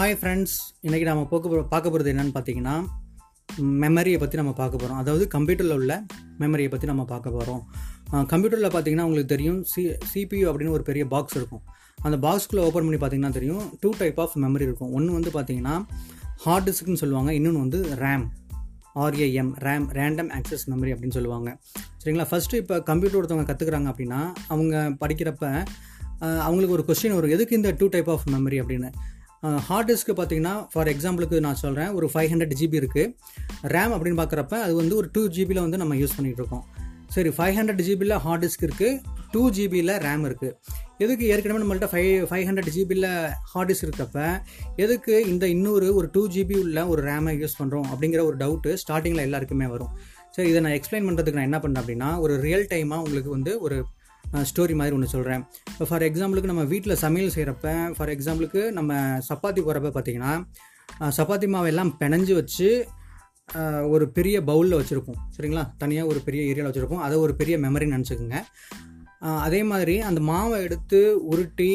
Hi friends இன்றைக்கி நம்ம போக்க பார்க்க போகிறது என்னென்னு பார்த்தீங்கன்னா மெமரியை பற்றி நம்ம பார்க்க போகிறோம் அதாவது கம்ப்யூட்டரில் உள்ள மெமரியை பற்றி நம்ம பார்க்க போகிறோம் கம்ப்யூட்டரில் பார்த்தீங்கன்னா உங்களுக்கு தெரியும் சி சிபியூ அப்படின்னு ஒரு பெரிய பாக்ஸ் இருக்கும். அந்த பாக்ஸ்குள்ளே ஓப்பன் பண்ணி பார்த்தீங்கன்னா தெரியும் டூ டைப் ஆஃப் மெமரி இருக்கும். ஒன்று வந்து பார்த்தீங்கன்னா ஹார்ட் டிஸ்க்னு சொல்லுவாங்க இன்னொன்று வந்து RAM R A M RAM random access memory அப்படின்னு சொல்லுவாங்க. சரிங்களா? ஃபஸ்ட்டு இப்போ கம்ப்யூட்டர் ஒருத்தவங்க கற்றுக்குறாங்க அப்படின்னா அவங்க படிக்கிறப்ப அவங்களுக்கு ஒரு கொஸ்டின் வரும். எதுக்கு இந்த டூ டைப் ஆஃப் மெமரி அப்படின்னு? ஹார்ட் டிஸ்க்கு பார்த்தீங்கன்னா ஃபார் எக்ஸாம்பிளுக்கு நான் சொல்கிறேன் ஒரு ஃபைவ் ஹண்ட்ரட் ஜிபி இருக்குது ரேம் அப்படின்னு பார்க்குறப்ப அது வந்து ஒரு டூ ஜிபியில் வந்து நம்ம யூஸ் பண்ணிகிட்டு இருக்கோம். சரி ஃபைவ் ஹண்ட்ரட் ஜிபியில் ஹார்ட் டிஸ்க் இருக்குது டூ ஜிபியில் ரேம் இருக்குது எதுக்கு ஏற்கனவே நம்மள்ட்ட ஃபைவ் ஃபைவ் ஹண்ட்ரட் ஜிபியில் ஹார்ட் டிஸ்க் இருக்கப்ப எதுக்கு இந்த இன்னொரு ஒரு டூ ஜிபி உள்ள ஒரு ரேமை யூஸ் பண்ணுறோம் அப்படிங்கிற ஒரு டவுட்டு ஸ்டார்டிங்கில் எல்லாருக்குமே வரும். சரி இதை நான் எக்ஸ்பிளைன் பண்ணுறதுக்கு நான் என்ன பண்ணேன் அப்படின்னா ஒரு ரியல் டைமாக உங்களுக்கு வந்து ஒரு ஸ்டோரி மாதிரி ஒன்று சொல்கிறேன் இப்போ ஃபார் எக்ஸாம்பிளுக்கு நம்ம வீட்டில் சமையல் செய்கிறப்ப ஃபார் எக்ஸாம்பிளுக்கு நம்ம சப்பாத்தி போகிறப்ப பார்த்தீங்கன்னா சப்பாத்தி மாவெல்லாம் பிணைஞ்சு வச்சு ஒரு பெரிய பவுலில் வச்சுருப்போம். சரிங்களா? தனியாக ஒரு பெரிய ஏரியாவில் வச்சுருப்போம். அதை ஒரு பெரிய மெமரின்னு நினச்சிக்கோங்க. அதே மாதிரி அந்த மாவை எடுத்து உருட்டி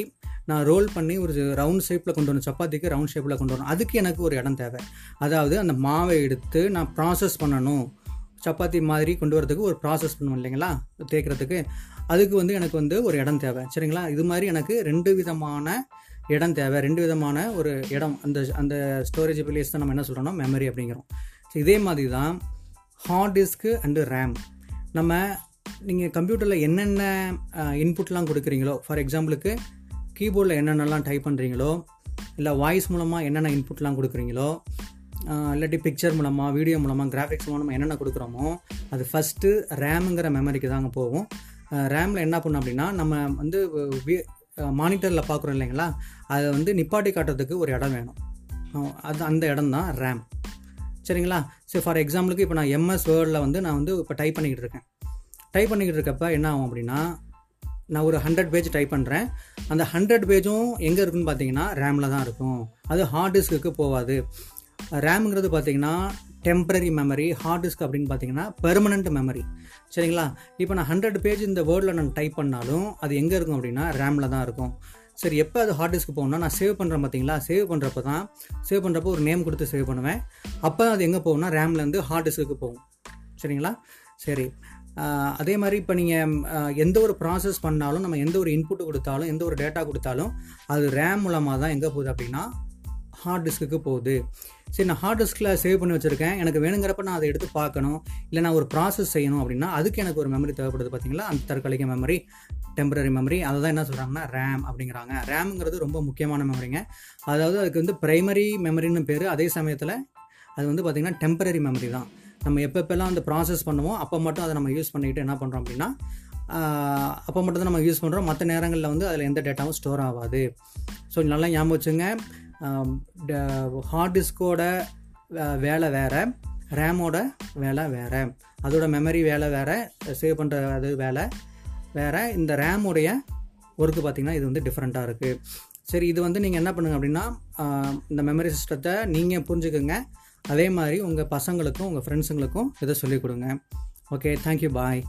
நான் ரோல் பண்ணி ஒரு ரவுண்ட் ஷேப்பில் கொண்டு வரணும். சப்பாத்திக்கு ரவுண்ட் ஷேப்பில் கொண்டு வரணும். அதுக்கு எனக்கு ஒரு இடம் தேவை. அதாவது அந்த மாவை எடுத்து நான் ப்ராசஸ் பண்ணணும். சப்பாத்தி மாதிரி கொண்டு வரதுக்கு ஒரு ப்ராசஸ் பண்ணுவோம் இல்லைங்களா? தேய்க்கிறதுக்கு. அதுக்கு வந்து எனக்கு வந்து ஒரு இடம் தேவை. சரிங்களா? இது மாதிரி எனக்கு ரெண்டு விதமான இடம் தேவை. ரெண்டு விதமான ஒரு இடம். அந்த அந்த ஸ்டோரேஜ் பிளேஸ் தான் நம்ம என்ன சொல்கிறோம்னா மெமரி அப்படிங்கிறோம். ஸோ இதே மாதிரி தான் ஹார்ட் டிஸ்க்கு அண்டு ரேம் நம்ம நீங்கள் கம்ப்யூட்டரில் என்னென்ன இன்புட்லாம் கொடுக்குறீங்களோ ஃபார் எக்ஸாம்பிளுக்கு கீபோர்டில் என்னென்னலாம் டைப் பண்ணுறீங்களோ இல்லை வாய்ஸ் மூலமாக என்னென்ன இன்புட்லாம் கொடுக்குறீங்களோ இல்லாட்டி பிக்சர் மூலமாக வீடியோ மூலமாக கிராஃபிக்ஸ் மூலமாக என்னென்ன கொடுக்குறோமோ அது ஃபஸ்ட்டு ரேமுங்கிற மெமரிக்கு தாங்க போகும். ரேமில் என்ன பண்ணும் அப்படின்னா நம்ம வந்து மானிட்டரில் பார்க்குறோம் இல்லைங்களா? அதை வந்து நிப்பாட்டி காட்டுறதுக்கு ஒரு இடம் வேணும். அது அந்த இடம் தான் ரேம் சரிங்களா? சரி ஃபார் எக்ஸாம்பிளுக்கு இப்போ நான் எம்எஸ் வேர்டில் வந்து நான் வந்து இப்போ டைப் பண்ணிக்கிட்டு இருக்கேன். டைப் பண்ணிக்கிட்டு இருக்கப்ப என்ன ஆகும் அப்படின்னா நான் ஒரு ஹண்ட்ரட் பேஜ் டைப் பண்ணுறேன் அந்த ஹண்ட்ரட் பேஜும் எங்கே இருக்குன்னு பார்த்தீங்கன்னா ரேமில் தான் இருக்கும். அது ஹார்ட் டிஸ்க்கு போகாது. ரேமுங்கிறது பார்த்தீங்கன்னா டெம்பரரி மெமரி ஹார்ட் டிஸ்க் அப்படின்னு பார்த்தீங்கன்னா பெர்மனண்ட் மெமரி சரிங்களா? இப்போ நான் ஹண்ட்ரட் பேஜ் இந்த வேர்டில் நான் டைப் பண்ணாலும் அது எங்கே இருக்கும் அப்படின்னா ரேமில் தான் இருக்கும். சரி எப்போ அது ஹார்ட் டிஸ்க்கு போகணும்னா நான் சேவ் பண்ணுறேன் பார்த்தீங்களா சேவ் பண்ணுறப்ப தான் சேவ் பண்ணுறப்போ ஒரு நேம் கொடுத்து சேவ் பண்ணுவேன். அப்போ அது எங்கே போகும்னா ரேம்லேருந்து ஹார்ட் டிஸ்க்கு போகும். சரிங்களா? சரி. அதே மாதிரி இப்போ நீங்கள் எந்த ஒரு ப்ராசஸ் பண்ணாலும் நம்ம எந்த ஒரு இன்புட் கொடுத்தாலும் எந்த ஒரு டேட்டா கொடுத்தாலும் அது ரேம் மூலமாக தான் எங்கே போகுது அப்படின்னா ஹார்ட் டிஸ்க்கு போகுது. சரி நான் ஹார்ட் டிஸ்கில் சேவ் பண்ணி வச்சுருக்கேன். எனக்கு வேணுங்கிறப்ப நான் அதை எடுத்து பார்க்கணும். இல்லை நான் ஒரு ப்ராசஸ் செய்யணும் அப்படின்னா அதுக்கு எனக்கு ஒரு மெமரி தேவைப்படுது பார்த்தீங்களா அந்த தற்காலிக மெமரி டெம்பரரி மெமரி அதை தான் என்ன சொல்கிறாங்கன்னா ரேம் அப்படிங்கிறாங்க. ரேம்ங்கிறது ரொம்ப முக்கியமான மெமரிங்க அதாவது அதுக்கு வந்து ப்ரைமரி மெமரின்னு பேர் அதே சமயத்தில் அது வந்து பார்த்திங்கன்னா டெம்பரரி மெமரி தான். நம்ம எப்பப்பெல்லாம் அந்த ப்ராசஸ் பண்ணுவோம் அப்போ மட்டும் அதை நம்ம யூஸ் பண்ணிக்கிட்டு என்ன பண்ணுறோம் அப்படின்னா அப்போ மட்டும் தான் நம்ம யூஸ் பண்ணுறோம் மற்ற நேரங்களில் வந்து அதில் எந்த டேட்டாவும் ஸ்டோர் ஆகாது. ஸோ நல்லா ஞாபகம் வச்சுங்க. ஹார்ட் டிஸ்கோட வேலை வேறு ரேமோட வேலை வேறு. அதோட மெமரி வேலை வேறு சேவ் பண்ணுற அது வேலை வேறு. இந்த ரேமுடைய ஒர்க்கு பார்த்திங்கன்னா இது வந்து டிஃப்ரெண்ட்டாக இருக்குது சரி இது வந்து நீங்கள் என்ன பண்ணுங்க அப்படின்னா இந்த மெமரி சிஸ்டத்தை நீங்கள் புரிஞ்சுக்குங்க. அதே மாதிரி உங்கள் பசங்களுக்கும் உங்கள் ஃப்ரெண்ட்ஸுங்களுக்கும் இதை சொல்லிக் கொடுங்க. Okay thank you bye